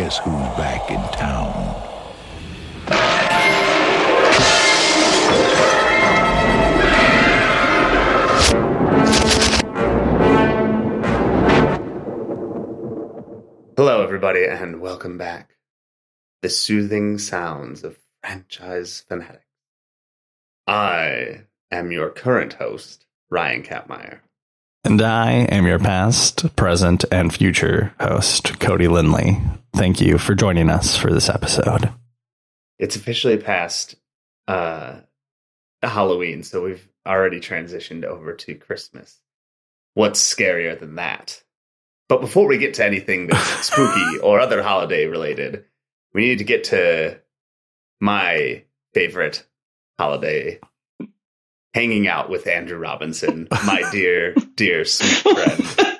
Guess who's back in town? Hello, everybody, and welcome back. The soothing sounds of franchise fanatics. I am your current host, Ryan Kapmeyer. And I am your past, present, and future host, Cody Lindley. Thank you for joining us for this episode. It's officially past uh, Halloween, so we've already transitioned over to Christmas. What's scarier than that? But before we get to anything that's spooky or other holiday related, we need to get to my favorite holiday hanging out with Andrew Robinson, my dear, dear sweet friend.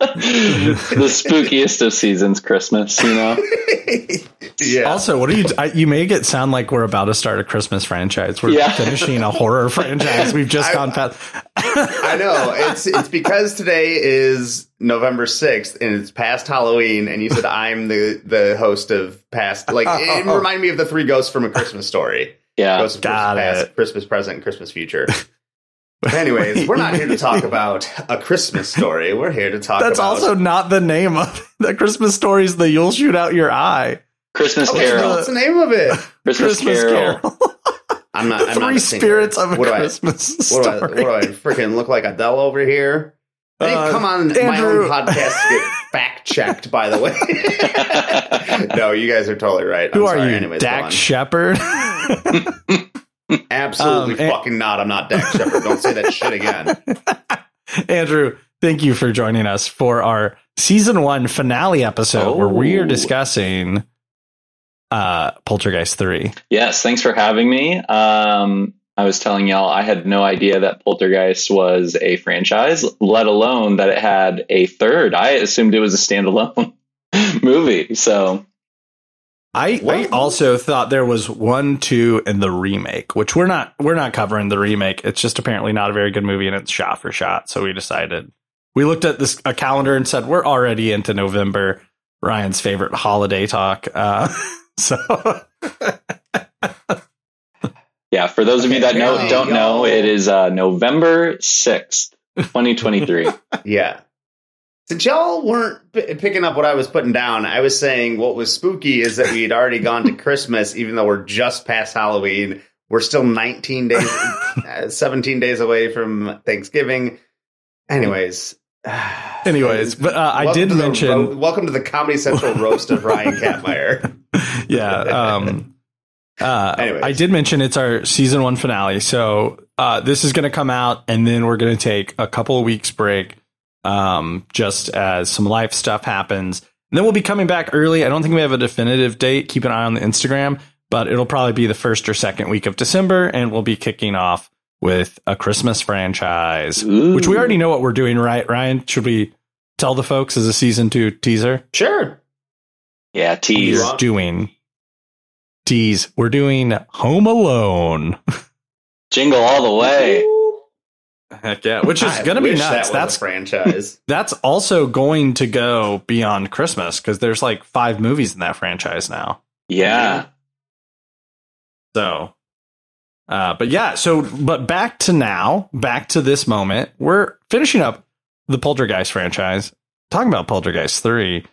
the spookiest of seasons, Christmas, you know? yeah. Also, what are you? I, you make it sound like we're about to start a Christmas franchise. We're Yeah. finishing a horror franchise. We've just I- gone past. I know. It's it's because today is November 6th and it's past Halloween and you said I'm the the host of past like it reminded me of the three ghosts from a Christmas story. Yeah. Ghost of Got Christmas past, it. Christmas present, and Christmas future. Anyways, we're not here to talk about a Christmas story. We're here to talk. That's about also not the name of the Christmas story. Is the "You'll Shoot Out Your Eye" Christmas Oh, Carol. What's the name of it? Christmas, Christmas Carol. Carol. I'm not. I'm not Three a spirits of a What do I- Christmas What do, I, story. what do I freaking look like Adele over here? I didn't Uh, come on my Andrew- own podcast to get fact checked, by the way. no, you guys are totally right. Who I'm are sorry. you, Anyways, go on. Dax Shepard? Absolutely Um, and- fucking not. I'm not Dax Shepard. Don't say that shit again. Andrew, thank you for joining us for our season one finale episode where we are Oh. discussing uh Poltergeist 3. Yes, thanks for having me. Um, I was telling y'all I had no idea that Poltergeist was a franchise, let alone that it had a third. I assumed it was a standalone movie. So, I, I also thought there was one, two, and the remake, which we're not we're not covering the remake. It's just apparently not a very good movie and it's shot for shot. So we decided we looked at this a calendar and said we're already into November, Ryan's favorite holiday talk. Uh, so yeah, for those of you that know don't know, y'all. it is uh, November 6th, 2023. Yeah. Since y'all weren't p- picking up what I was putting down, I was saying what was spooky is that we had already gone to Christmas, even though we're just past Halloween. We're still 19 days, uh, 17 days away from Thanksgiving. Anyways. anyways, but uh, I did mention ro- welcome to the Comedy Central roast of Ryan Catmeyer. yeah. Um, uh, Anyways. I did mention it's our season one finale. So uh, this is going to come out, and then we're going to take a couple of weeks break, um, just as some life stuff happens. And then we'll be coming back early. I don't think we have a definitive date. Keep an eye on the Instagram, but it'll probably be the first or second week of December, and we'll be kicking off with a Christmas franchise, Ooh. which we already know what we're doing, right? Ryan, should we tell the folks as a season two teaser? Sure. Yeah, tease. we're doing tease. We're doing Home Alone. Jingle all the way. Heck yeah, which is going to be nuts. That was That's a franchise. that's also going to go beyond Christmas because there's like five movies in that franchise now. Yeah. So, uh, but yeah, so but back to now, back to this moment. We're finishing up the Poltergeist franchise, talking about Poltergeist three.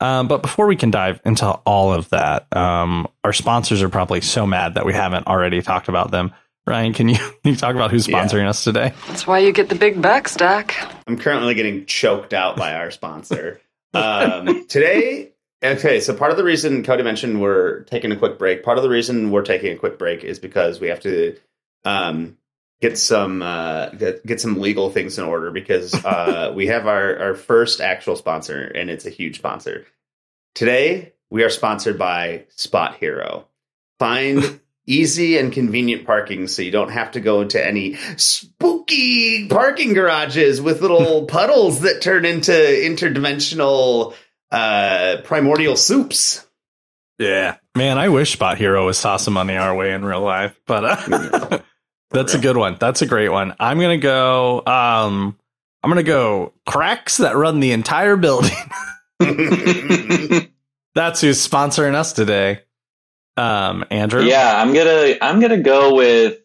Um, but before we can dive into all of that, um, our sponsors are probably so mad that we haven't already talked about them. Ryan, can you, can you talk about who's Yeah. sponsoring us today? That's why you get the big bucks, Doc. I'm currently getting choked out by our sponsor. Um, today, okay, so part of the reason Cody mentioned we're taking a quick break, part of the reason we're taking a quick break is because we have to um, get some uh, get, get some legal things in order because uh, we have our, our first actual sponsor, and it's a huge sponsor. Today, we are sponsored by Spot Hero. Find easy and convenient parking so you don't have to go into any spooky parking garages with little puddles that turn into interdimensional uh primordial soups. Yeah, man, I wish Spot Hero was saw some money our way in real life, but uh, that's a good one. That's a great one. I'm gonna go. Um, I'm gonna go cracks that run the entire building. that's who's sponsoring us today. Um, Andrew. Yeah, I'm gonna I'm gonna go with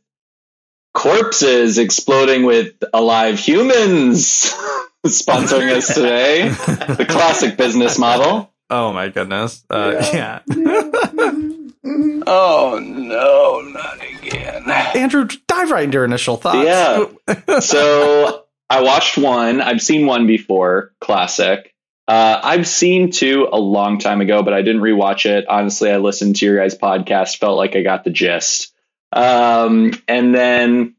corpses exploding with alive humans sponsoring us today. the classic business model. Oh my goodness. Uh, yeah. Oh no, not again. Andrew, dive right into your initial thoughts. Yeah. So I watched one. I've seen one before. Classic. Uh, I've seen two a long time ago, but I didn't rewatch it. Honestly, I listened to your guys' podcast, felt like I got the gist. Um, and then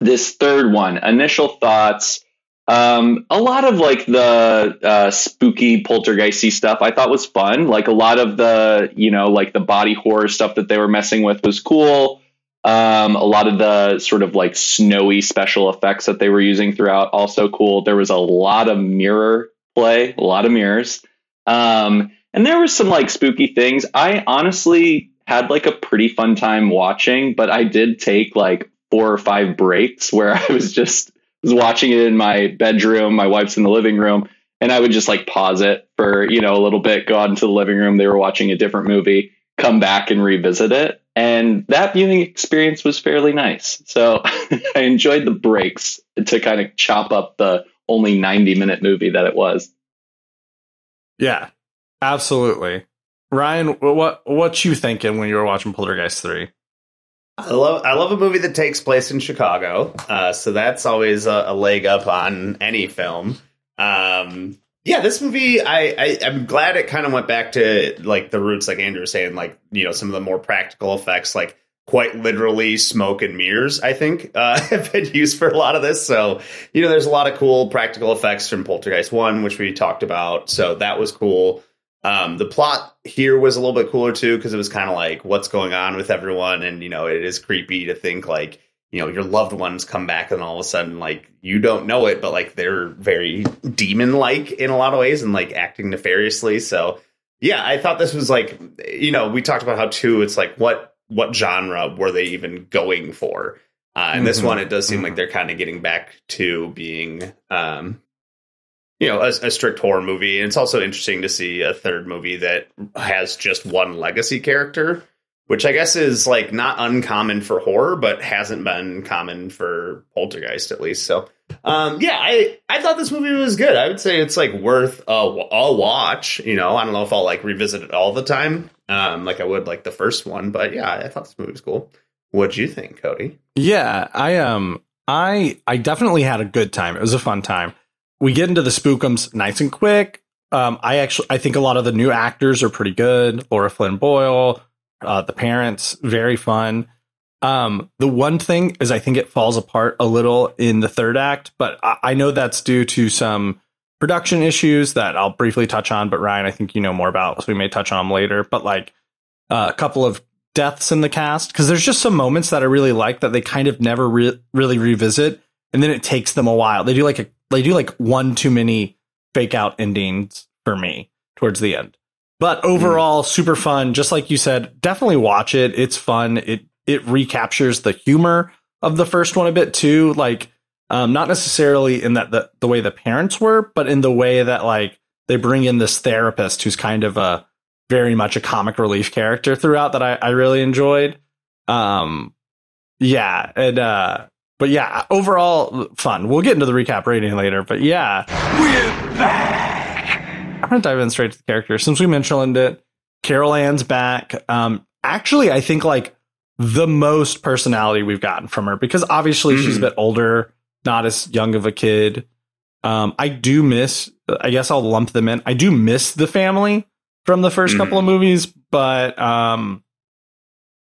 this third one, initial thoughts. Um, a lot of like the uh, spooky poltergeisty stuff I thought was fun. Like a lot of the, you know, like the body horror stuff that they were messing with was cool. Um, a lot of the sort of like snowy special effects that they were using throughout also cool. There was a lot of mirror play, a lot of mirrors. Um, and there were some like spooky things. I honestly had like a pretty fun time watching, but I did take like four or five breaks where I was just was watching it in my bedroom. My wife's in the living room, and I would just like pause it for you know a little bit, go out into the living room. They were watching a different movie, come back and revisit it, and that viewing experience was fairly nice. So I enjoyed the breaks to kind of chop up the only ninety minute movie that it was. Yeah, absolutely. Ryan, what what you thinking when you were watching Poltergeist three? I love I love a movie that takes place in Chicago, uh, so that's always a, a, leg up on any film. Um, yeah, this movie I, I am glad it kind of went back to like the roots, like Andrew was saying, like you know some of the more practical effects, like quite literally smoke and mirrors. I think uh, have been used for a lot of this. So you know, there's a lot of cool practical effects from Poltergeist one, which we talked about. So that was cool. Um, the plot here was a little bit cooler too because it was kind of like what's going on with everyone, and you know it is creepy to think like you know your loved ones come back and all of a sudden like you don't know it, but like they're very demon like in a lot of ways and like acting nefariously. So yeah, I thought this was like you know we talked about how too it's like what what genre were they even going for? Uh, and mm-hmm. this one, it does seem mm-hmm. like they're kind of getting back to being um, you know, a, a, strict horror movie. And it's also interesting to see a third movie that has just one legacy character, which I guess is like not uncommon for horror, but hasn't been common for Poltergeist at least. So, um, yeah, I I thought this movie was good. I would say it's like worth a, a watch. You know, I don't know if I'll like revisit it all the time, um, like I would like the first one, but yeah, I thought this movie was cool. What'd you think, Cody? Yeah, I um, I I definitely had a good time. It was a fun time we get into the spookums nice and quick. Um, I actually I think a lot of the new actors are pretty good. Laura Flynn Boyle, uh, the parents, very fun. Um, the one thing is I think it falls apart a little in the third act, but I, I know that's due to some production issues that I'll briefly touch on. But Ryan, I think you know more about, so we may touch on them later. But like uh, a couple of deaths in the cast, because there's just some moments that I really like that they kind of never re- really revisit, and then it takes them a while. They do like a they do like one too many fake out endings for me towards the end. But overall, mm. super fun. Just like you said, definitely watch it. It's fun. It it recaptures the humor of the first one a bit too. Like, um, not necessarily in that the the way the parents were, but in the way that like they bring in this therapist who's kind of a very much a comic relief character throughout that I, I really enjoyed. Um, yeah, and uh, but yeah, overall fun. We'll get into the recap rating later, but yeah. We're back. I'm gonna dive in straight to the character. Since we mentioned it, Carol Ann's back. Um, actually, I think like the most personality we've gotten from her because obviously mm. she's a mm. bit older, not as young of a kid. Um, I do miss. I guess I'll lump them in. I do miss the family from the first mm. couple of movies, but um,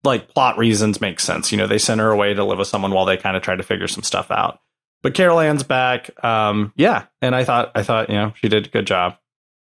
like plot reasons make sense. You know, they send her away to live with someone while they kind of try to figure some stuff out. But Carol Ann's back. Um, yeah, and I thought I thought you know she did a good job.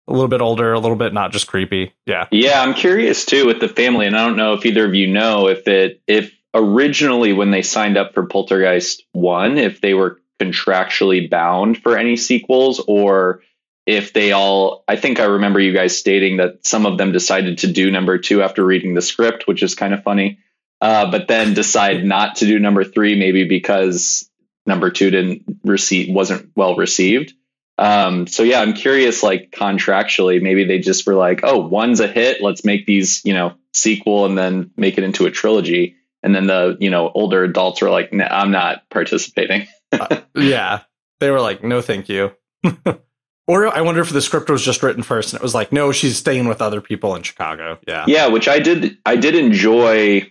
A little bit older, a little bit not just creepy. Yeah, yeah. I'm curious too with the family, and I don't know if either of you know if it if originally when they signed up for Poltergeist one, if they were contractually bound for any sequels or if they all i think i remember you guys stating that some of them decided to do number two after reading the script which is kind of funny uh, but then decide not to do number three maybe because number two didn't receive wasn't well received Um, so yeah, I'm curious, like contractually, maybe they just were like, oh, one's a hit. Let's make these, you know, sequel and then make it into a trilogy. And then the, you know, older adults were like, I'm not participating. Uh, yeah. They were like, no, thank you. or I wonder if the script was just written first and it was like, no, she's staying with other people in Chicago. Yeah. Yeah, which I did I did enjoy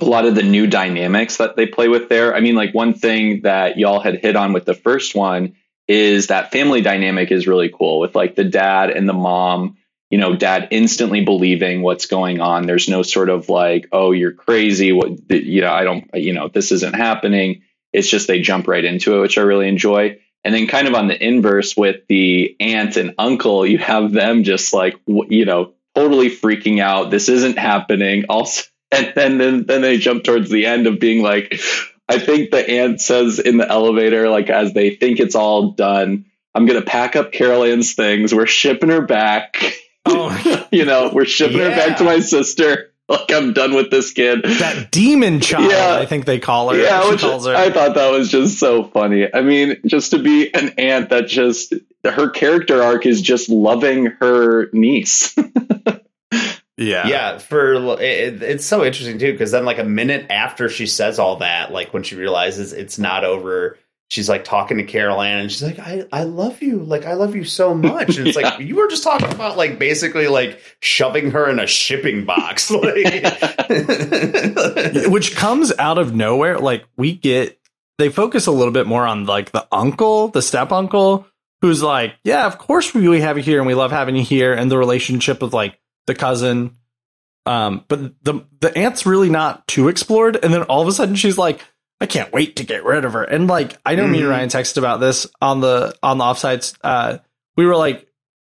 a lot of the new dynamics that they play with there. I mean, like one thing that y'all had hit on with the first one is that family dynamic is really cool with like the dad and the mom, you know, dad instantly believing what's going on. There's no sort of like, oh, you're crazy. What, you know, I don't, you know, this isn't happening. It's just they jump right into it, which I really enjoy. And then kind of on the inverse with the aunt and uncle, you have them just like, you know, totally freaking out. This isn't happening. Also, and then, then, then they jump towards the end of being like, I think the aunt says in the elevator, like as they think it's all done, I'm gonna pack up Carol Ann's things. We're shipping her back. Oh, you know, we're shipping her back to my sister. Like I'm done with this kid. that demon child, Yeah. I think they call her. Yeah, which calls her. I thought that was just so funny. I mean, just to be an aunt that just her character arc is just loving her niece. yeah. Yeah, for it, it's so interesting too because then like a minute after she says all that, like when she realizes it's not over, she's like talking to Carol Ann and she's like, "I I love you, like I love you so much." And it's Yeah. like you were just talking about like basically like shoving her in a shipping box, like. which comes out of nowhere. Like we get, they focus a little bit more on like the uncle, the step uncle, who's like, yeah, of course we, we have you here and we love having you here, and the relationship with like the cousin. Um, but the the aunt's really not too explored, and then all of a sudden she's like, I can't wait to get rid of her. And like, I know me and Mhm. Ryan texted about this on the on the offsides. Uh, we were like,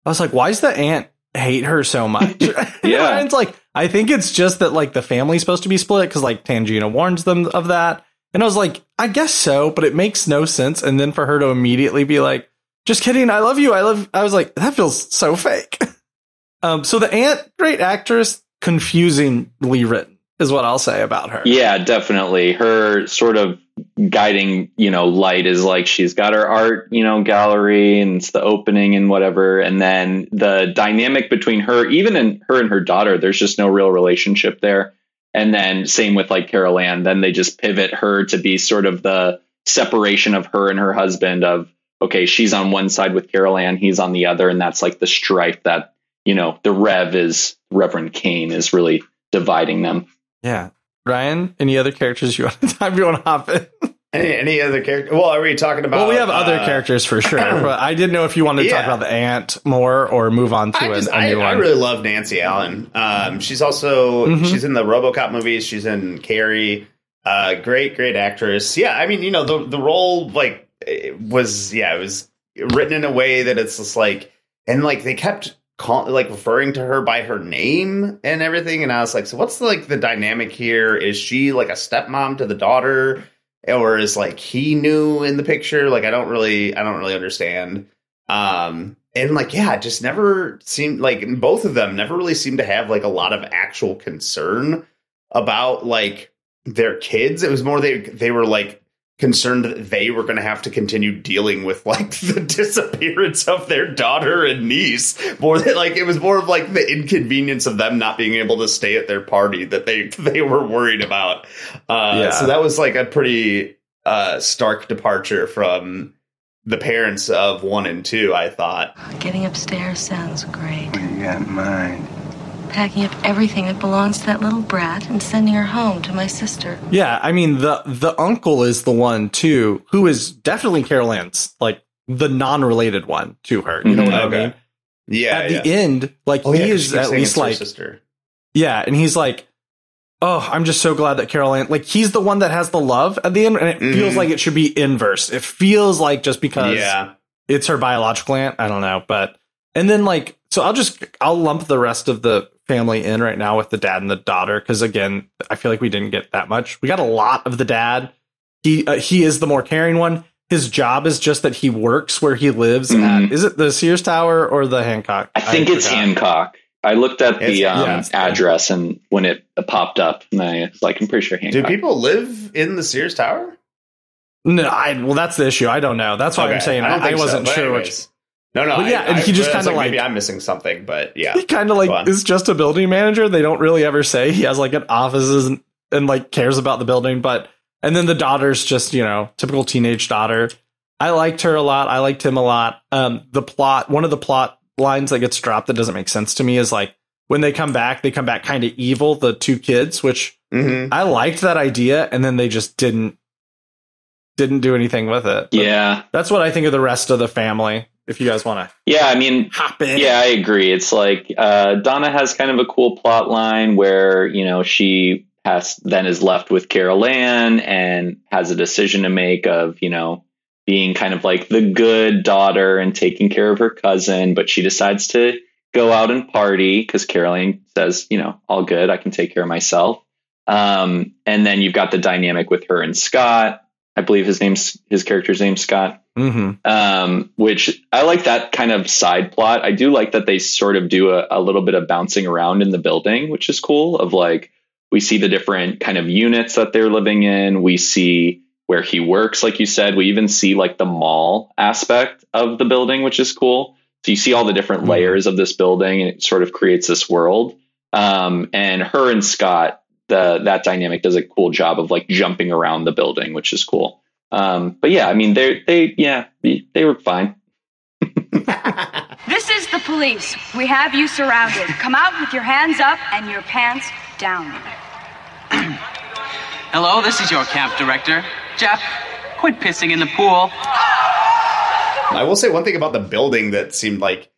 I was like, why does the aunt hate her so much? Yeah. Ryan's like, I think it's just that like the family's supposed to be split because like Tangina warns them of that. And I was like, I guess so, but it makes no sense. And then for her to immediately be like, just kidding, I love you, I love I was like, that feels so fake. um, so the aunt, great actress, confusingly written, is what I'll say about her. Yeah, definitely. Her sort of guiding, you know, light is like she's got her art, you know, gallery and it's the opening and whatever. And then the dynamic between her, even in her and her daughter, there's just no real relationship there. And then same with like Carol Ann, then they just pivot her to be sort of the separation of her and her husband of, okay, she's on one side with Carol Ann, he's on the other. And that's like the strife that, you know, the Rev is Reverend Kane is really dividing them. Yeah. Ryan, any other characters you want to time you want to hop in? any, any other character? Well, are we talking about? well, we have other uh, characters for sure, but I didn't know if you wanted to talk about the aunt more or move on to I, a, just, a I, new I one. I really love Nancy Allen. Um, she's also Mhm. she's in the RoboCop movies. She's in Carrie. Uh, great, great actress. Yeah, I mean, you know, the the role like it was yeah, it was written in a way that it's just like and like they kept call, like referring to her by her name and everything, and I was like, so what's like the dynamic here? Is she like a stepmom to the daughter? Or is like he new in the picture? Like I don't really, I don't really understand. Um, and like, yeah, just never seemed like both of them never really seemed to have like a lot of actual concern about like their kids. It was more they they were like concerned that they were going to have to continue dealing with like the disappearance of their daughter and niece more than like it was more of like the inconvenience of them not being able to stay at their party that they they were worried about uh Yeah. so that was like a pretty uh stark departure from the parents of one and two i thought Getting upstairs sounds great. What you got in mind? Packing up everything that belongs to that little brat and sending her home to my sister. Yeah, I mean the the uncle is the one too, who is definitely Carol Ann's like the non-related one to her. You know what I Okay. mean? yeah At yeah. the end, like Oh, he yeah, 'cause is at least like sister yeah, and he's like, oh, I'm just so glad that Carol Ann like he's the one that has the love at the end, and it feels Mhm. like it should be inverse. It feels like just because yeah it's her biological aunt. I don't know, but and then like so I'll just I'll lump the rest of the family in right now with the dad and the daughter because again I feel like we didn't get that much. We got a lot of the dad. He uh, he is the more caring one. His job is just that he works where he lives Mhm. at. Is it the Sears Tower or the Hancock? I think it's. Hancock. I looked at It's- the um, yeah, address and when it popped up, and I was like, I'm pretty sure Hancock. do Hancock. people live in the sears tower No, I well, that's the issue. I don't know. That's why Okay, I'm saying I, don't I wasn't but sure. Which anyways. No, no. But yeah, I, and I- he just I was kinda maybe like- I'm missing something, but yeah. he kind of like is just a building manager. They don't really ever say he has like an office and, and like cares about the building, but and then the daughter's just you know typical teenage daughter. I liked her a lot. I liked him a lot. Um, the plot, one of the plot lines that gets dropped that doesn't make sense to me is like when they come back, they come back kind of evil. The two kids, which Mhm. I liked that idea, and then they just didn't didn't do anything with it. But Yeah. that's what I think of the rest of the family. If you guys want to Yeah. I mean, hop in, Yeah, I agree. It's like uh, Donna has kind of a cool plot line where you know she has then is left with Carol Ann and has a decision to make of you know being kind of like the good daughter and taking care of her cousin, but she decides to go out and party because Carol Ann says you know all good, I can take care of myself. Um, and then you've got the dynamic with her and Scott. I believe his name's his character's name's Scott hmm um, which I like that kind of side plot. I do like that they sort of do a, a little bit of bouncing around in the building, which is cool. Of like, we see the different kind of units that they're living in. We see where he works, like you said. We even see like the mall aspect of the building, which is cool. So you see all the different Mhm. layers of this building, and it sort of creates this world. Um, and her and Scott, the that dynamic does a cool job of like jumping around the building, which is cool. Um, but yeah, I mean, they they yeah they, they were fine. This is the police. We have you surrounded. Come out with your hands up and your pants down. Hello, this is your camp director. Jeff, quit pissing in the pool. I will say one thing about the building that seemed like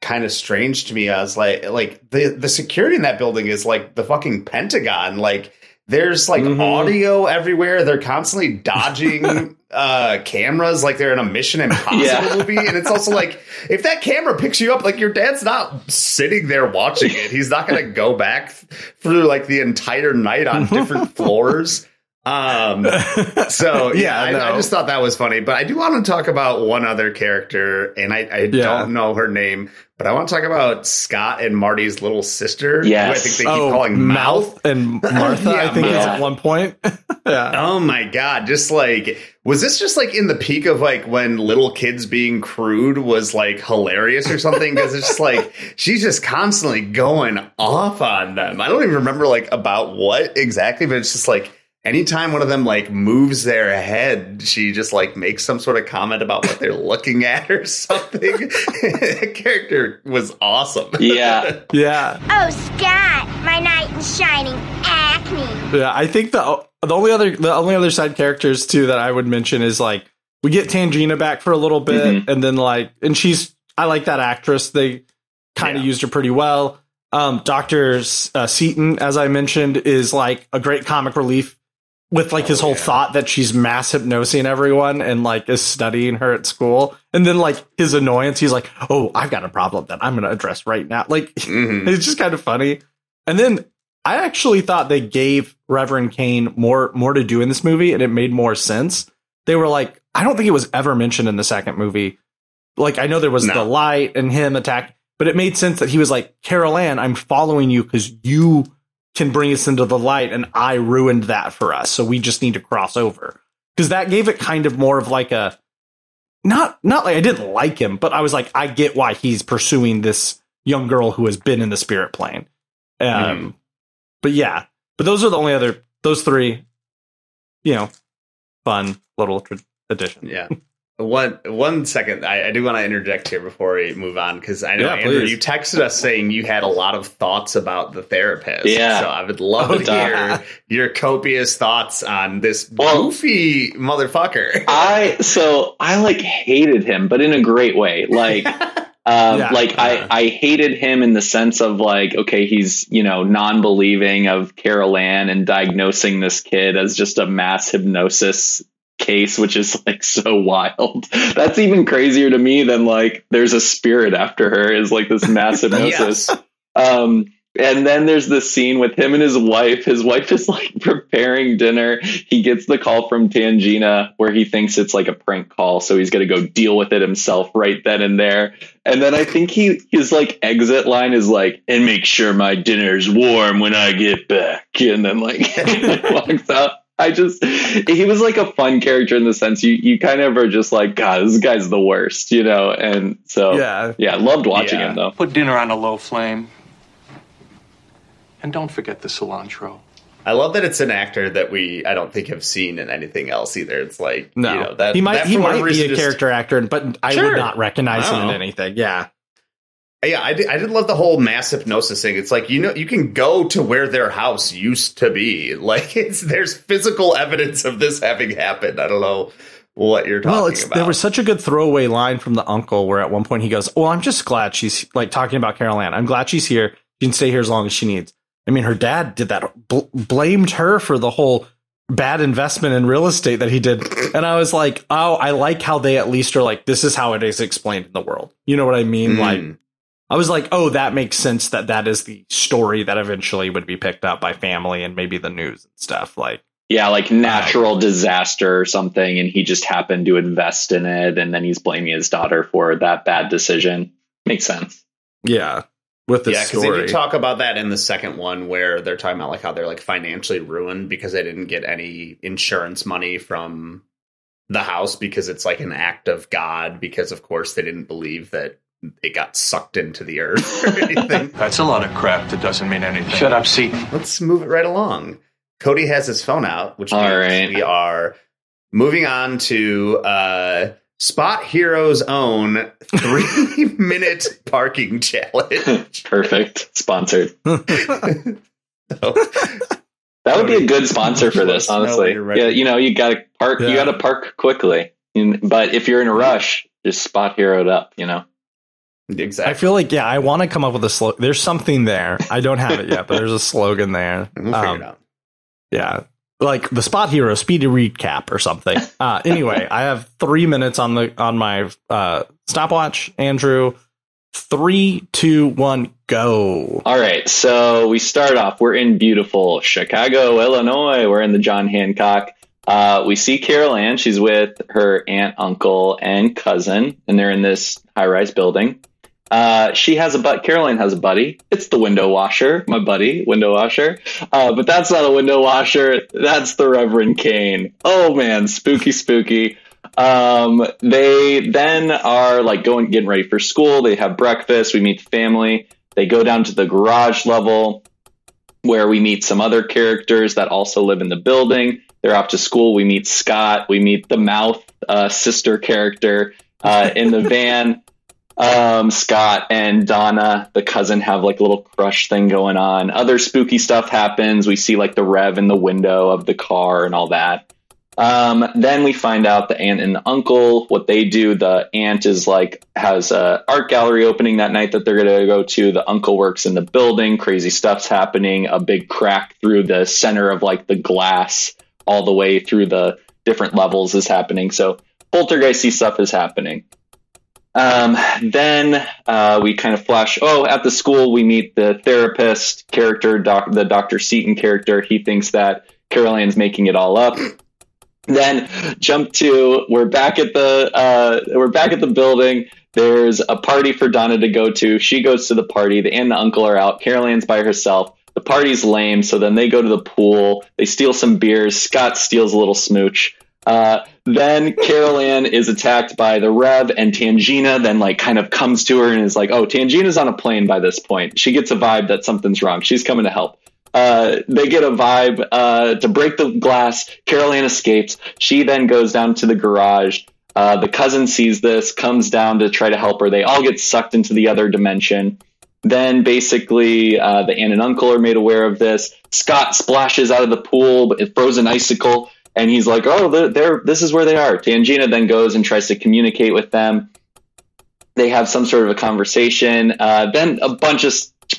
kind of strange to me. I was like, like the the security in that building is like the fucking Pentagon. Like there's like Mhm. audio everywhere. They're constantly dodging uh cameras like they're in a Mission Impossible Yeah. movie. And it's also like if that camera picks you up, like your dad's not sitting there watching it. He's not gonna go back through like the entire night on different floors. Um so yeah, Yeah, I, I just thought that was funny. But I do want to talk about one other character, and I, I Yeah. don't know her name, but I want to talk about Scott and Marty's little sister. who Yes. I think they keep oh, calling Mouth. and Martha. I Yeah, think is at one point. yeah. Oh my god! Just like was this just like in the peak of like when little kids being crude was like hilarious or something? Because it's just like she's just constantly going off on them. I don't even remember like about what exactly, but it's just like anytime one of them like moves their head, she just like makes some sort of comment about what they're looking at or something. that character was awesome. Yeah. Yeah. Oh, Scott, my knight in shining acne. Yeah, I think the the only other the only other side characters too that I would mention is like we get Tangina back for a little bit, Mhm. and then like and she's I like that actress. They kind of Yeah. used her pretty well. Um, Doctor uh, Seaton, as I mentioned, is like a great comic relief with like his Oh, whole yeah. thought that she's mass hypnosing everyone and like is studying her at school, and then like his annoyance, he's like, "Oh, I've got a problem that I'm going to address right now." Like Mhm. it's just kind of funny. And then I actually thought they gave Reverend Kane more more to do in this movie, and it made more sense. They were like, I don't think it was ever mentioned in the second movie. Like I know there was No. the light and him attack, but it made sense that he was like, Carol Ann, I'm following you because you can bring us into the light, and I ruined that for us. So we just need to cross over. Because that gave it kind of more of like a not not like I didn't like him, but I was like, I get why he's pursuing this young girl who has been in the spirit plane. Um, Mhm. but yeah, but those are the only other those three, you know, fun little tr- additions. Yeah. One one second, I, I do want to interject here before we move on because I know Yeah, Andrew, please. you texted us saying you had a lot of thoughts about the therapist. Yeah. so I would love Oh, to hear your copious thoughts on this Well- goofy motherfucker. I so I like hated him, but in a great way. Like um, Yeah. like I, I hated him in the sense of like, okay, he's, you know, non believing of Carol Ann and diagnosing this kid as just a mass hypnosis case, which is like so wild. That's even crazier to me than like there's a spirit after her is like this mass hypnosis. Yes. Um, and then there's this scene with him and his wife. His wife is like preparing dinner. He gets the call from Tangina where he thinks it's like a prank call, so he's going to go deal with it himself right then and there. And then I think he his like exit line is like, "And make sure my dinner's warm when I get back." And then like walks out. I just he was like a fun character in the sense you you kind of are just like God, this guy's the worst, you know. And so Yeah. yeah, loved watching Yeah. him though. Put dinner on a low flame. And don't forget the cilantro. I love that it's an actor that we I don't think have seen in anything else either. It's like No, you know, that he might that he might be a just- character actor, but I Sure. would not recognize him in anything. Yeah, Yeah, I did, I did love the whole mass hypnosis thing. It's like you know you can go to where their house used to be. Like it's there's physical evidence of this having happened. I don't know what you're talking about. well, it's about. there was such a good throwaway line from the uncle where at one point he goes, "Well, I'm just glad she's like talking about Carol Ann. I'm glad she's here. She can stay here as long as she needs." I mean, her dad did that, bl- blamed her for the whole bad investment in real estate that he did, and I was like, "Oh, I like how they at least are like, this is how it is explained in the world." You know what I mean? Mm. Like, I was like, "Oh, that makes sense. That that is the story that eventually would be picked up by family and maybe the news and stuff." Like. Yeah, like uh, natural disaster or something, and he just happened to invest in it, and then he's blaming his daughter for that bad decision. Makes sense. Yeah, with the yeah, because they do talk about that in the second one where they're talking about like how they're like financially ruined because they didn't get any insurance money from the house because it's like an act of God because of course they didn't believe that it got sucked into the earth or anything. That's a lot of crap that doesn't mean anything. Shut up, Seaton. Let's move it right along. Cody has his phone out, which All means right. we are moving on to uh, Spot Hero's own three minute parking challenge. Perfect. Sponsored. So, That would be a good sponsor for this, Let us know when honestly. you're. Yeah, you know, you gotta park. You gotta park quickly. But if you're in a rush, just spot hero it up. You know. Exactly. I feel like yeah, I want to come up with a slogan. There's something there. I don't have it yet, but there's a slogan there. we'll figure Um, it out. Yeah, like the Spot Hero speedy recap or something. Uh, anyway, I have three minutes on the on my uh, stopwatch. Andrew, three, two, one, go. All right, so we start off. We're in beautiful Chicago, Illinois. We're in the John Hancock. Uh, we see Carol Ann. She's with her aunt, uncle, and cousin, and they're in this high-rise building. Uh, she has a but. Caroline has a buddy. It's the window washer, my buddy, window washer. Uh, but that's not a window washer. That's the Reverend Kane. Oh man, spooky, spooky. Um, they then are like going, getting ready for school. They have breakfast. We meet the family. They go down to the garage level where we meet some other characters that also live in the building. They're off to school. We meet Scott. We meet the mouth uh, sister character uh, in the van. Um, Scott and Donna, the cousin, have like a little crush thing going on. Other spooky stuff happens. We see like the Rev in the window of the car and all that. Um, then we find out the aunt and the uncle, what they do. The aunt is like, has a art gallery opening that night that they're to go to. The uncle works in the building. Crazy stuff's happening. A big crack through the center of like the glass all the way through the different levels is happening. So poltergeisty stuff is happening. Um, then uh, we kind of flash. Oh, at the school, we meet the therapist character, doc, the Dr. Seaton character. He thinks that Carol Ann's making it all up. Then jump to we're back at the uh, we're back at the building. There's a party for Donna to go to. She goes to the party. The aunt and the uncle are out. Carol Ann's by herself. The party's lame, so then they go to the pool. They steal some beers. Scott steals a little smooch. Uh, then Carol Ann is attacked by the Rev and Tangina. Then like kind of comes to her and is like, "Oh, Tangina's on a plane by this point." She gets a vibe that something's wrong. She's coming to help. Uh, they get a vibe uh, to break the glass. Carol Ann escapes. She then goes down to the garage. Uh, the cousin sees this, comes down to try to help her. They all get sucked into the other dimension. Then basically, uh, the aunt and uncle are made aware of this. Scott splashes out of the pool, but throws icicle, and he's like, "Oh, they're, this is where they are." Tangina then goes and tries to communicate with them. They have some sort of a conversation. Uh, then a bunch of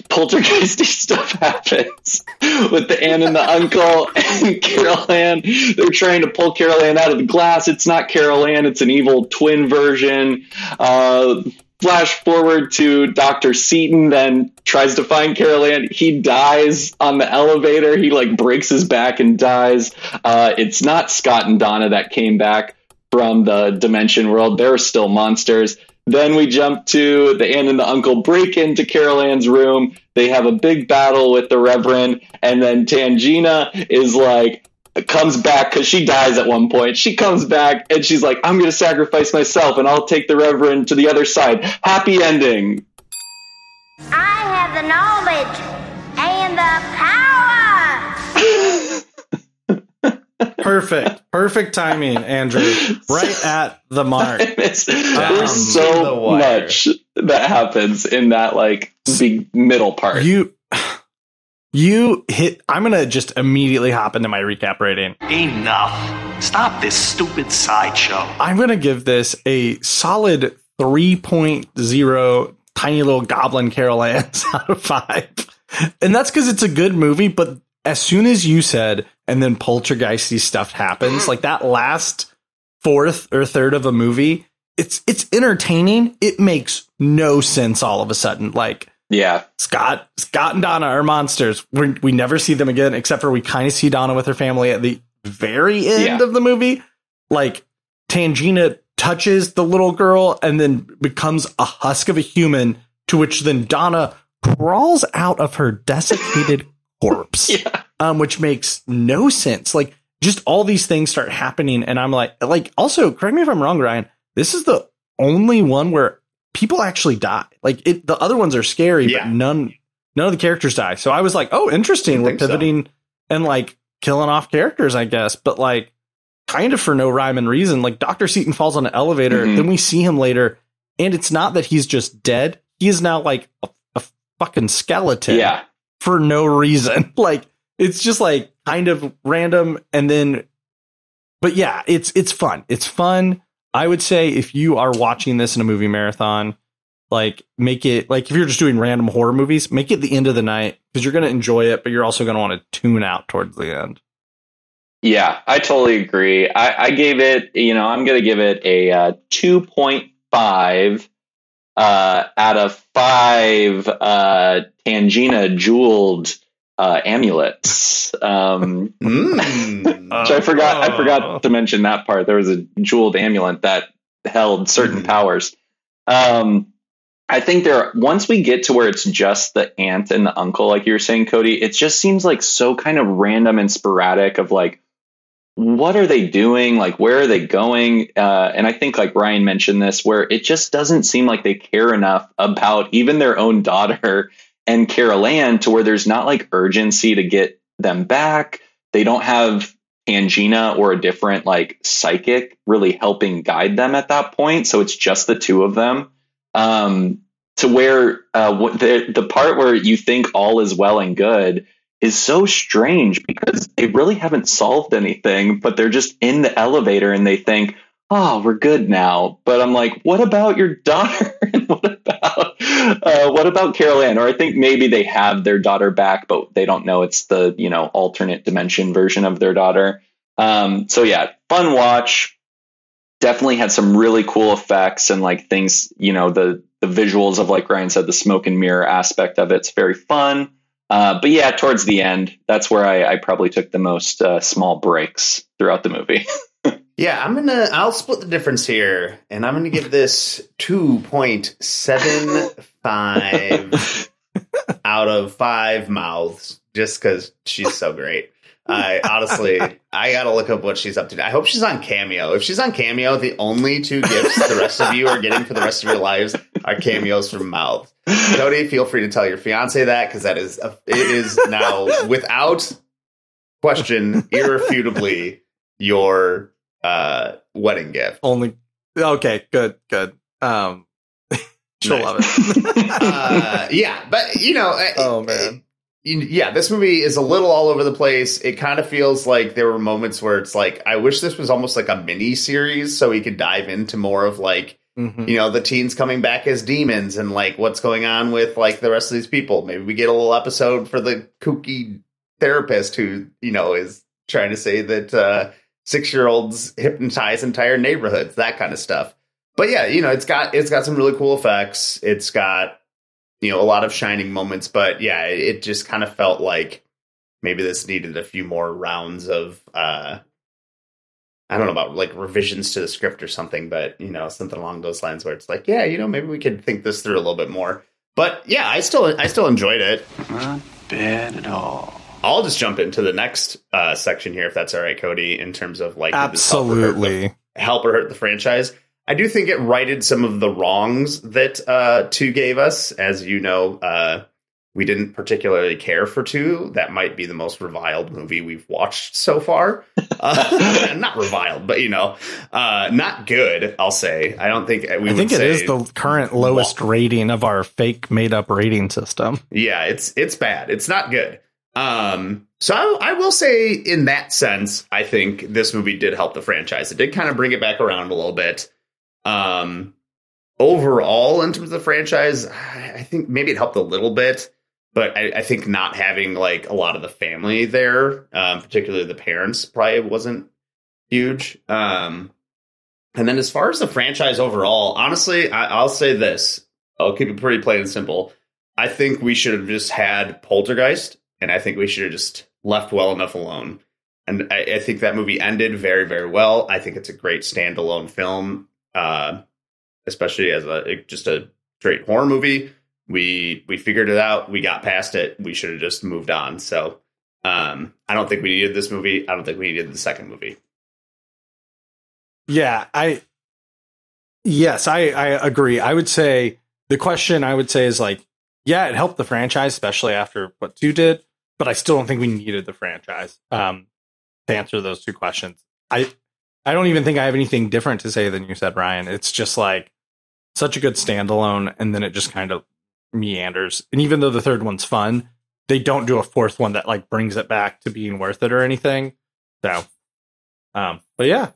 poltergeisty stuff happens with the aunt and the uncle and Carol Ann. They're trying to pull Carol Ann out of the glass. It's not Carol Ann, it's an evil twin version. Uh, flash forward to Dr. Seaton, then tries to find Carol Ann. He dies on the elevator. He like breaks his back and dies. Uh, it's not Scott and Donna that came back from the dimension world. They're still monsters. Then we jump to the aunt and the uncle break into Carol Ann's room. They have a big battle with the Reverend, and then Tangina is like, comes back because she dies at one point. She comes back and she's like, I'm going to sacrifice myself and I'll take the Reverend to the other side. Happy ending. I have the knowledge and the power. Perfect. Perfect timing, Andrew. Right at the mark. There's to the so much that happens in that like big middle part. You you hit I'm gonna just immediately hop into my recap rating. Enough. Stop this stupid sideshow. I'm gonna give this a solid 3.0 tiny little goblin carol ants out of five. And that's because it's a good movie, but as soon as you said and then poltergeisty stuff happens, like that last fourth or third of a movie, it's it's entertaining. It makes no sense all of a sudden. Like yeah. Scott, Scott and Donna are monsters. we we never see them again, except for we kind of see Donna with her family at the very end Yeah. of the movie. Like Tangina touches the little girl and then becomes a husk of a human, to which then Donna crawls out of her desiccated corpse, um, which makes no sense. Like just all these things start happening, and I'm like, like also correct me if I'm wrong, Ryan. This is the only one where people actually die. Like it, the other ones are scary, Yeah. but none, none of the characters die. So I was like, oh, interesting. We're think so. pivoting and like killing off characters, I guess, but like kind of for no rhyme and reason. Like Dr. Seaton falls on an elevator, Mhm. then we see him later, and it's not that he's just dead. He is now like a, a fucking skeleton Yeah. for no reason. Like it's just like kind of random and then but yeah, it's it's fun. It's fun. I would say if you are watching this in a movie marathon, like make it like if you're just doing random horror movies, make it the end of the night because you're going to enjoy it, but you're also going to want to tune out towards the end. Yeah, I totally agree. I, I gave it, you know, I'm going to give it a uh, 2.5 uh, out of five uh, Tangina jeweled uh, amulets. Um, Mm. which I forgot. I Oh. forgot to mention that part. There was a jeweled amulet that held certain Mhm. powers. Um, I think there. Once we get to where it's just the aunt and the uncle, like you were saying, Cody, it just seems like so kind of random and sporadic. Of like, what are they doing? Like, where are they going? Uh, and I think, like Ryan mentioned this, where it just doesn't seem like they care enough about even their own daughter and Carol Ann to where there's not like urgency to get them back. They don't have Tangina or a different like psychic really helping guide them at that point. So it's just the two of them. Um, to where uh, the the part where you think all is well and good is so strange because they really haven't solved anything, but they're just in the elevator and they think, "Oh, we're good now." But I'm like, "What about your daughter? uh, what about Carol Ann?" Or I think maybe they have their daughter back, but they don't know it's the you know alternate dimension version of their daughter. Um, so yeah, fun watch. Definitely had some really cool effects and like things. You know the the visuals of like Ryan said, the smoke and mirror aspect of it's very fun. Uh, but yeah, towards the end, that's where I, I probably took the most uh, small breaks throughout the movie. Yeah, I'm gonna. I'll split the difference here, and I'm gonna give this two point seven five out of five mouths, just because she's so great. I honestly, I gotta look up what she's up to. I hope she's on Cameo. If she's on Cameo, the only two gifts the rest of you are getting for the rest of your lives are cameos from mouths. Cody, feel free to tell your fiance that because that is a, it is now without question, irrefutably your uh wedding gift. Only okay, good, good. Um she'll Nice. love it. uh, yeah, but you know, uh, oh man. yeah, this movie is a little all over the place. It kind of feels like there were moments where it's like, I wish this was almost like a mini series so we could dive into more of like, Mhm. you know, the teens coming back as demons and like what's going on with like the rest of these people. Maybe we get a little episode for the kooky therapist who, you know, is trying to say that uh, six year olds hypnotize entire neighborhoods, that kind of stuff. But yeah, you know, it's got it's got some really cool effects. It's got you know a lot of shining moments, but yeah, it, it just kind of felt like maybe this needed a few more rounds of uh I don't know about like revisions to the script or something, but you know, something along those lines where it's like, yeah, you know, maybe we could think this through a little bit more. But yeah, I still I still enjoyed it. Not bad at all. I'll just jump into the next uh, section here, if that's all right, Cody. In terms of like did this help or hurt the- Absolutely. help or hurt the franchise. I do think it righted some of the wrongs that uh, two gave us. As you know, uh, we didn't particularly care for two. That might be the most reviled movie we've watched so far. Uh, not reviled, but you know, uh, not good. I'll say. I don't think we I think it is the current lowest rating of our fake made up rating system. yeah, it's it's bad. It's not good. Um, so I, I will say, in that sense, I think this movie did help the franchise. It did kind of bring it back around a little bit. Um, overall, in terms of the franchise, I think maybe it helped a little bit, but I, I think not having like a lot of the family there, um, particularly the parents, probably wasn't huge. Um, and then as far as the franchise overall, honestly, I, I'll say this: I'll keep it pretty plain and simple. I think we should have just had Poltergeist, and I think we should have just left well enough alone. And I, I think that movie ended very, very well. I think it's a great standalone film, uh, especially as a just a straight horror movie. We we figured it out. We got past it. We should have just moved on. So um, I don't think we needed this movie. I don't think we needed the second movie. Yeah, I yes, I I agree. I would say the question I would say is like, yeah, it helped the franchise, especially after what two did, but I still don't think we needed the franchise. Um, to answer those two questions, I I don't even think I have anything different to say than you said, Ryan. It's just like such a good standalone, and then it just kind of meanders. And even though the third one's fun, they don't do a fourth one that like brings it back to being worth it or anything. So, um, but yeah,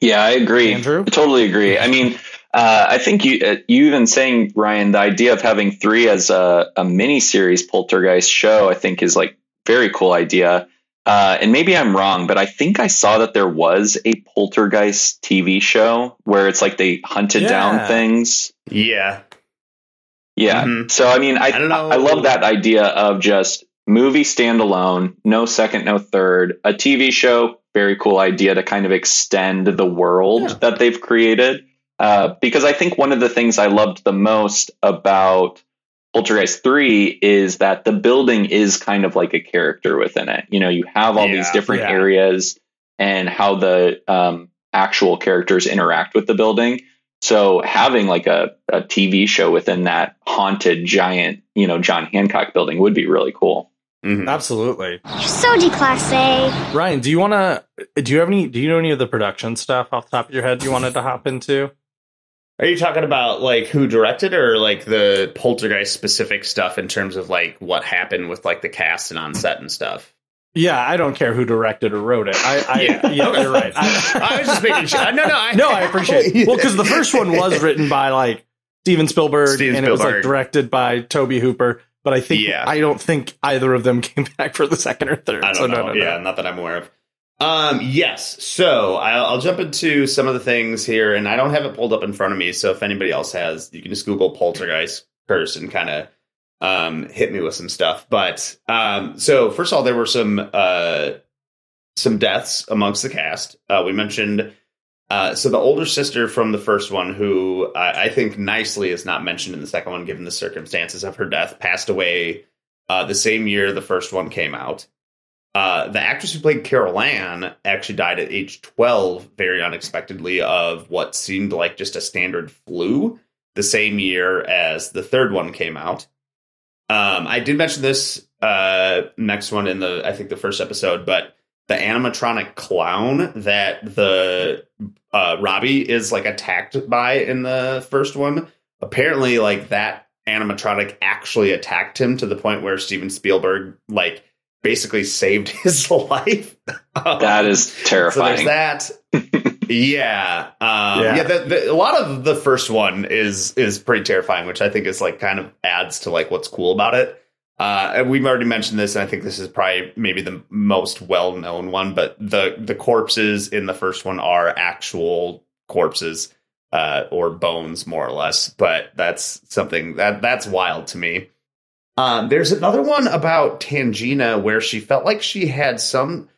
Yeah, I agree. Andrew? I totally agree. I mean, uh, I think you uh, you even saying Ryan, the idea of having three as a, a mini series Poltergeist show, I think is like very cool idea. Uh, and maybe I'm wrong, but I think I saw that there was a Poltergeist TV show where it's like they hunted Yeah. down things. Yeah, Yeah. Mhm. So I mean, I I don't know. I love that idea of just movie standalone, no second, no third. A TV show, very cool idea to kind of extend the world Yeah. that they've created. Uh, because I think one of the things I loved the most about Poltergeist 3 is that the building is kind of like a character within it. You know, you have all these different Yeah. areas and how the um, actual characters interact with the building. So having like a, a TV show within that haunted giant, you know, John Hancock building would be really cool. Mhm. absolutely. You're so declasse. Ryan, do you want to? Do you have any? Do you know any of the production stuff off the top of your head you wanted to hop into? Are you talking about like who directed or like the poltergeist specific stuff in terms of like what happened with like the cast and on set and stuff? Yeah, I don't care who directed or wrote it. I, I yeah, you're right. I, I was just making sure. No, no, I, no, I appreciate. it. Well, because the first one was written by like Steven Spielberg, Steven and it was like directed by Tobe Hooper. But I think Yeah. I don't think either of them came back for the second or third. I don't so know. no, no, no. yeah, not that I'm aware of. Um, yes. So I'll, I'll jump into some of the things here, and I don't have it pulled up in front of me. So if anybody else has, you can just Google poltergeist curse and kind of um, hit me with some stuff. But um, so first of all, there were some uh, some deaths amongst the cast. Uh, we mentioned. Uh, so the older sister from the first one, who I, I think nicely is not mentioned in the second one, given the circumstances of her death, passed away uh, the same year the first one came out. Uh, the actress who played Carol Anne actually died at age 12, very unexpectedly, of what seemed like just a standard flu the same year as the third one came out. Um, I did mention this uh, next one in the, I think, the first episode, but the animatronic clown that the uh, Robbie is like attacked by in the first one, apparently, like that animatronic actually attacked him to the point where Steven Spielberg, like, basically saved his life. That is terrifying. So there's that. yeah, um, Yeah. yeah. the, the, a lot of the first one is is pretty terrifying, which I think is like kind of adds to like what's cool about it. Uh, and we've already mentioned this, and I think this is probably maybe the most well known one. But the the corpses in the first one are actual corpses uh, or bones, more or less. But that's something that that's wild to me. Um, there's another one about Tangina where she felt like she had some.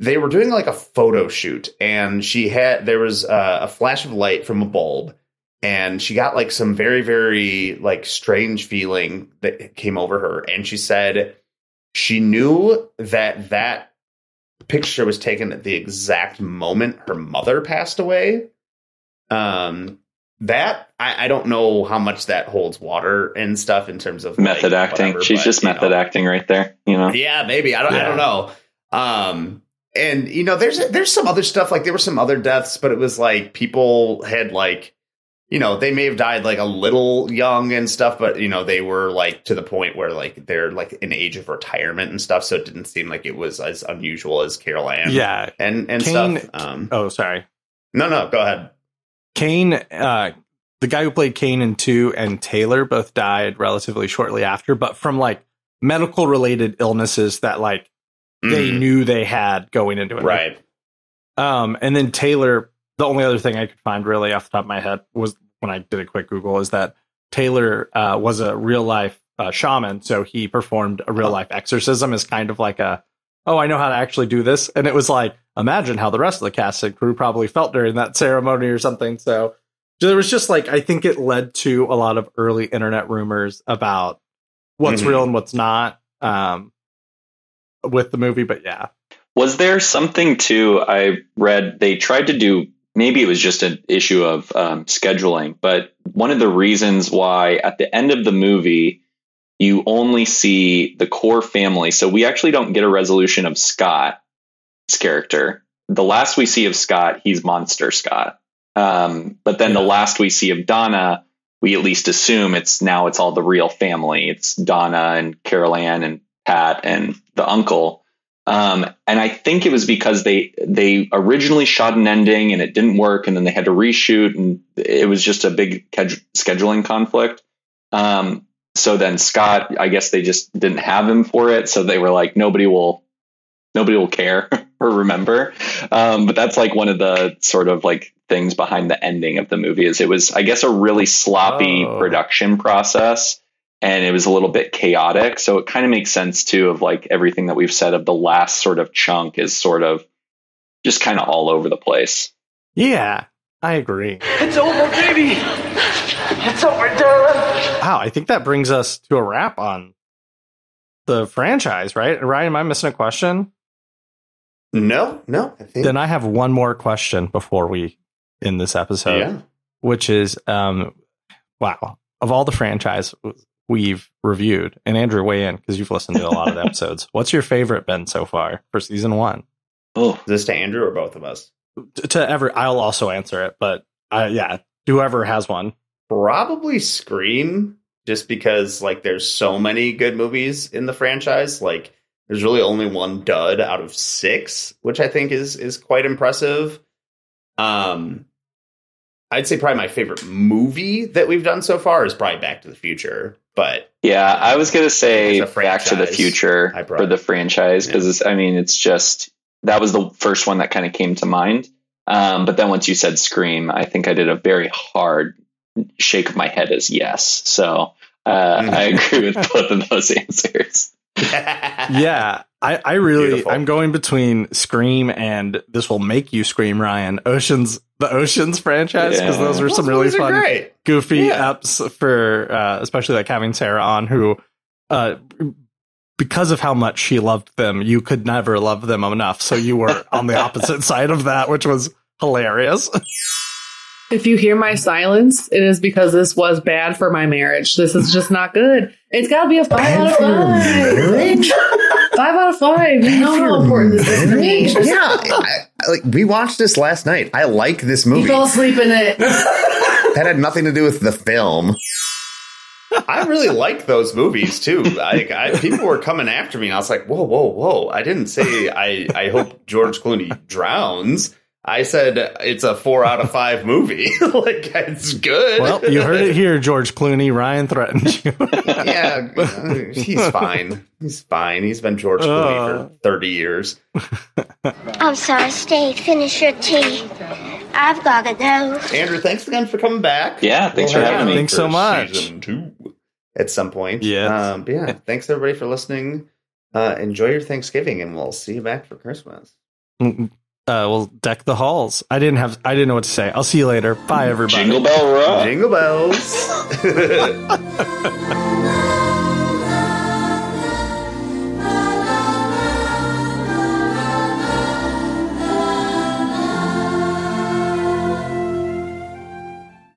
They were doing like a photo shoot, and she had there was uh, a flash of light from a bulb, and she got like some very very like strange feeling that came over her, and she said she knew that that picture was taken at the exact moment her mother passed away. Um, that I, I don't know how much that holds water and stuff in terms of Method like, acting. whatever, She's but, just method know. acting right there. You know. Yeah, maybe. I don't. I don't know. Um, and you know, there's there's some other stuff. Like there were some other deaths, but it was like people had like, you know, they may have died like a little young and stuff, but you know, they were like to the point where like they're like an age of retirement and stuff. So it didn't seem like it was as unusual as Carol Anne. Yeah. and and Kane- stuff. Um, Oh, sorry. no, no, go ahead. Kane, uh, the guy who played Kane in two and Taylor both died relatively shortly after, but from like medical related illnesses that like they Mhm. knew they had going into it. Right. Um, and then Taylor, the only other thing I could find really off the top of my head was when I did a quick Google is that Taylor uh, was a real life uh, shaman. So he performed a real life exorcism as kind of like a, oh, I know how to actually do this. And it was like, imagine how the rest of the cast and crew probably felt during that ceremony or something. So there was just like, I think it led to a lot of early internet rumors about what's Mhm. real and what's not um, with the movie. But yeah. Was there something too? I read they tried to do. Maybe it was just an issue of um, scheduling, but one of the reasons why at the end of the movie you only see the core family. So we actually don't get a resolution of Scott's character. The last we see of Scott, he's Monster Scott. Um, but then the last we see of Donna, we at least assume it's now it's all the real family. It's Donna and Carol Anne and Pat and the uncle. Um, and I think it was because they they originally shot an ending and it didn't work, and then they had to reshoot, and it was just a big scheduling conflict. Um, so then Scott, I guess they just didn't have him for it, so they were like, nobody will, nobody will care or remember. Um, but that's like one of the sort of like things behind the ending of the movie is it was, I guess, a really sloppy Oh. production process and it was a little bit chaotic. So it kind of makes sense too of like everything that we've said of the last sort of chunk is sort of just kind of all over the place. Yeah, I agree. It's over, baby. It's over, darling. Wow, I think that brings us to a wrap on the franchise, right? Ryan, am I missing a question? No, no. I think Then I have one more question before we end this episode, yeah. which is um wow, of all the franchise we've reviewed, and Andrew weigh in because you've listened to a lot of the episodes. What's your favorite been so far for season one? Oh, Is this to Andrew or both of us? T- To ever, I'll also answer it, but uh, yeah, whoever has one. Probably Scream, just because like there's so many good movies in the franchise. Like there's really only one dud out of six, which I think is is quite impressive. Um, I'd say probably my favorite movie that we've done so far is probably Back to the Future, but Yeah, I was gonna say a Back to the Future for the franchise because I mean it's just that was the first one that kind of came to mind. Um, but then once you said Scream, I think I did a very hard shake of my head as yes. So uh, Mhm. I agree with both of those answers. yeah, I, I really, Beautiful. I'm going between Scream and this will make you scream, Ryan. Oceans, the Oceans franchise, because Yeah. those were some really movies fun, great. goofy Yeah. apps for, uh, especially like having Sarah on, who, uh, because of how much she loved them, you could never love them enough. So you were on the opposite side of that, which was hilarious. If you hear my silence, it is because this was bad for my marriage. This is just not good. It's got to be a five out of five. Five out of five. You know how important this is to me. yeah, I, I- like we watched this last night. I like this You movie. fell asleep in it. That had nothing to do with the film. I really like those movies too. Like I, people were coming after me, and I was like, "Whoa, whoa, whoa!" I didn't say I. I hope George Clooney drowns. I said it's a four out of five movie. like it's good. well, you heard it here, George Clooney. Ryan threatened you. yeah, he's fine. He's fine. He's been George Clooney Uh. for thirty years. I'm sorry, stay. Finish your tea. I've got to go. Andrew, thanks again for coming back. Yeah, thanks We'll for having you me. Thanks so much. Season two at some point. Yeah. Um, but yeah, thanks everybody for listening. Uh, enjoy your Thanksgiving, and we'll see you back for Christmas. uh, we'll deck the halls. I didn't have, I didn't know what to say. I'll see you later. Bye, everybody. Jingle bell rock. Jingle bells.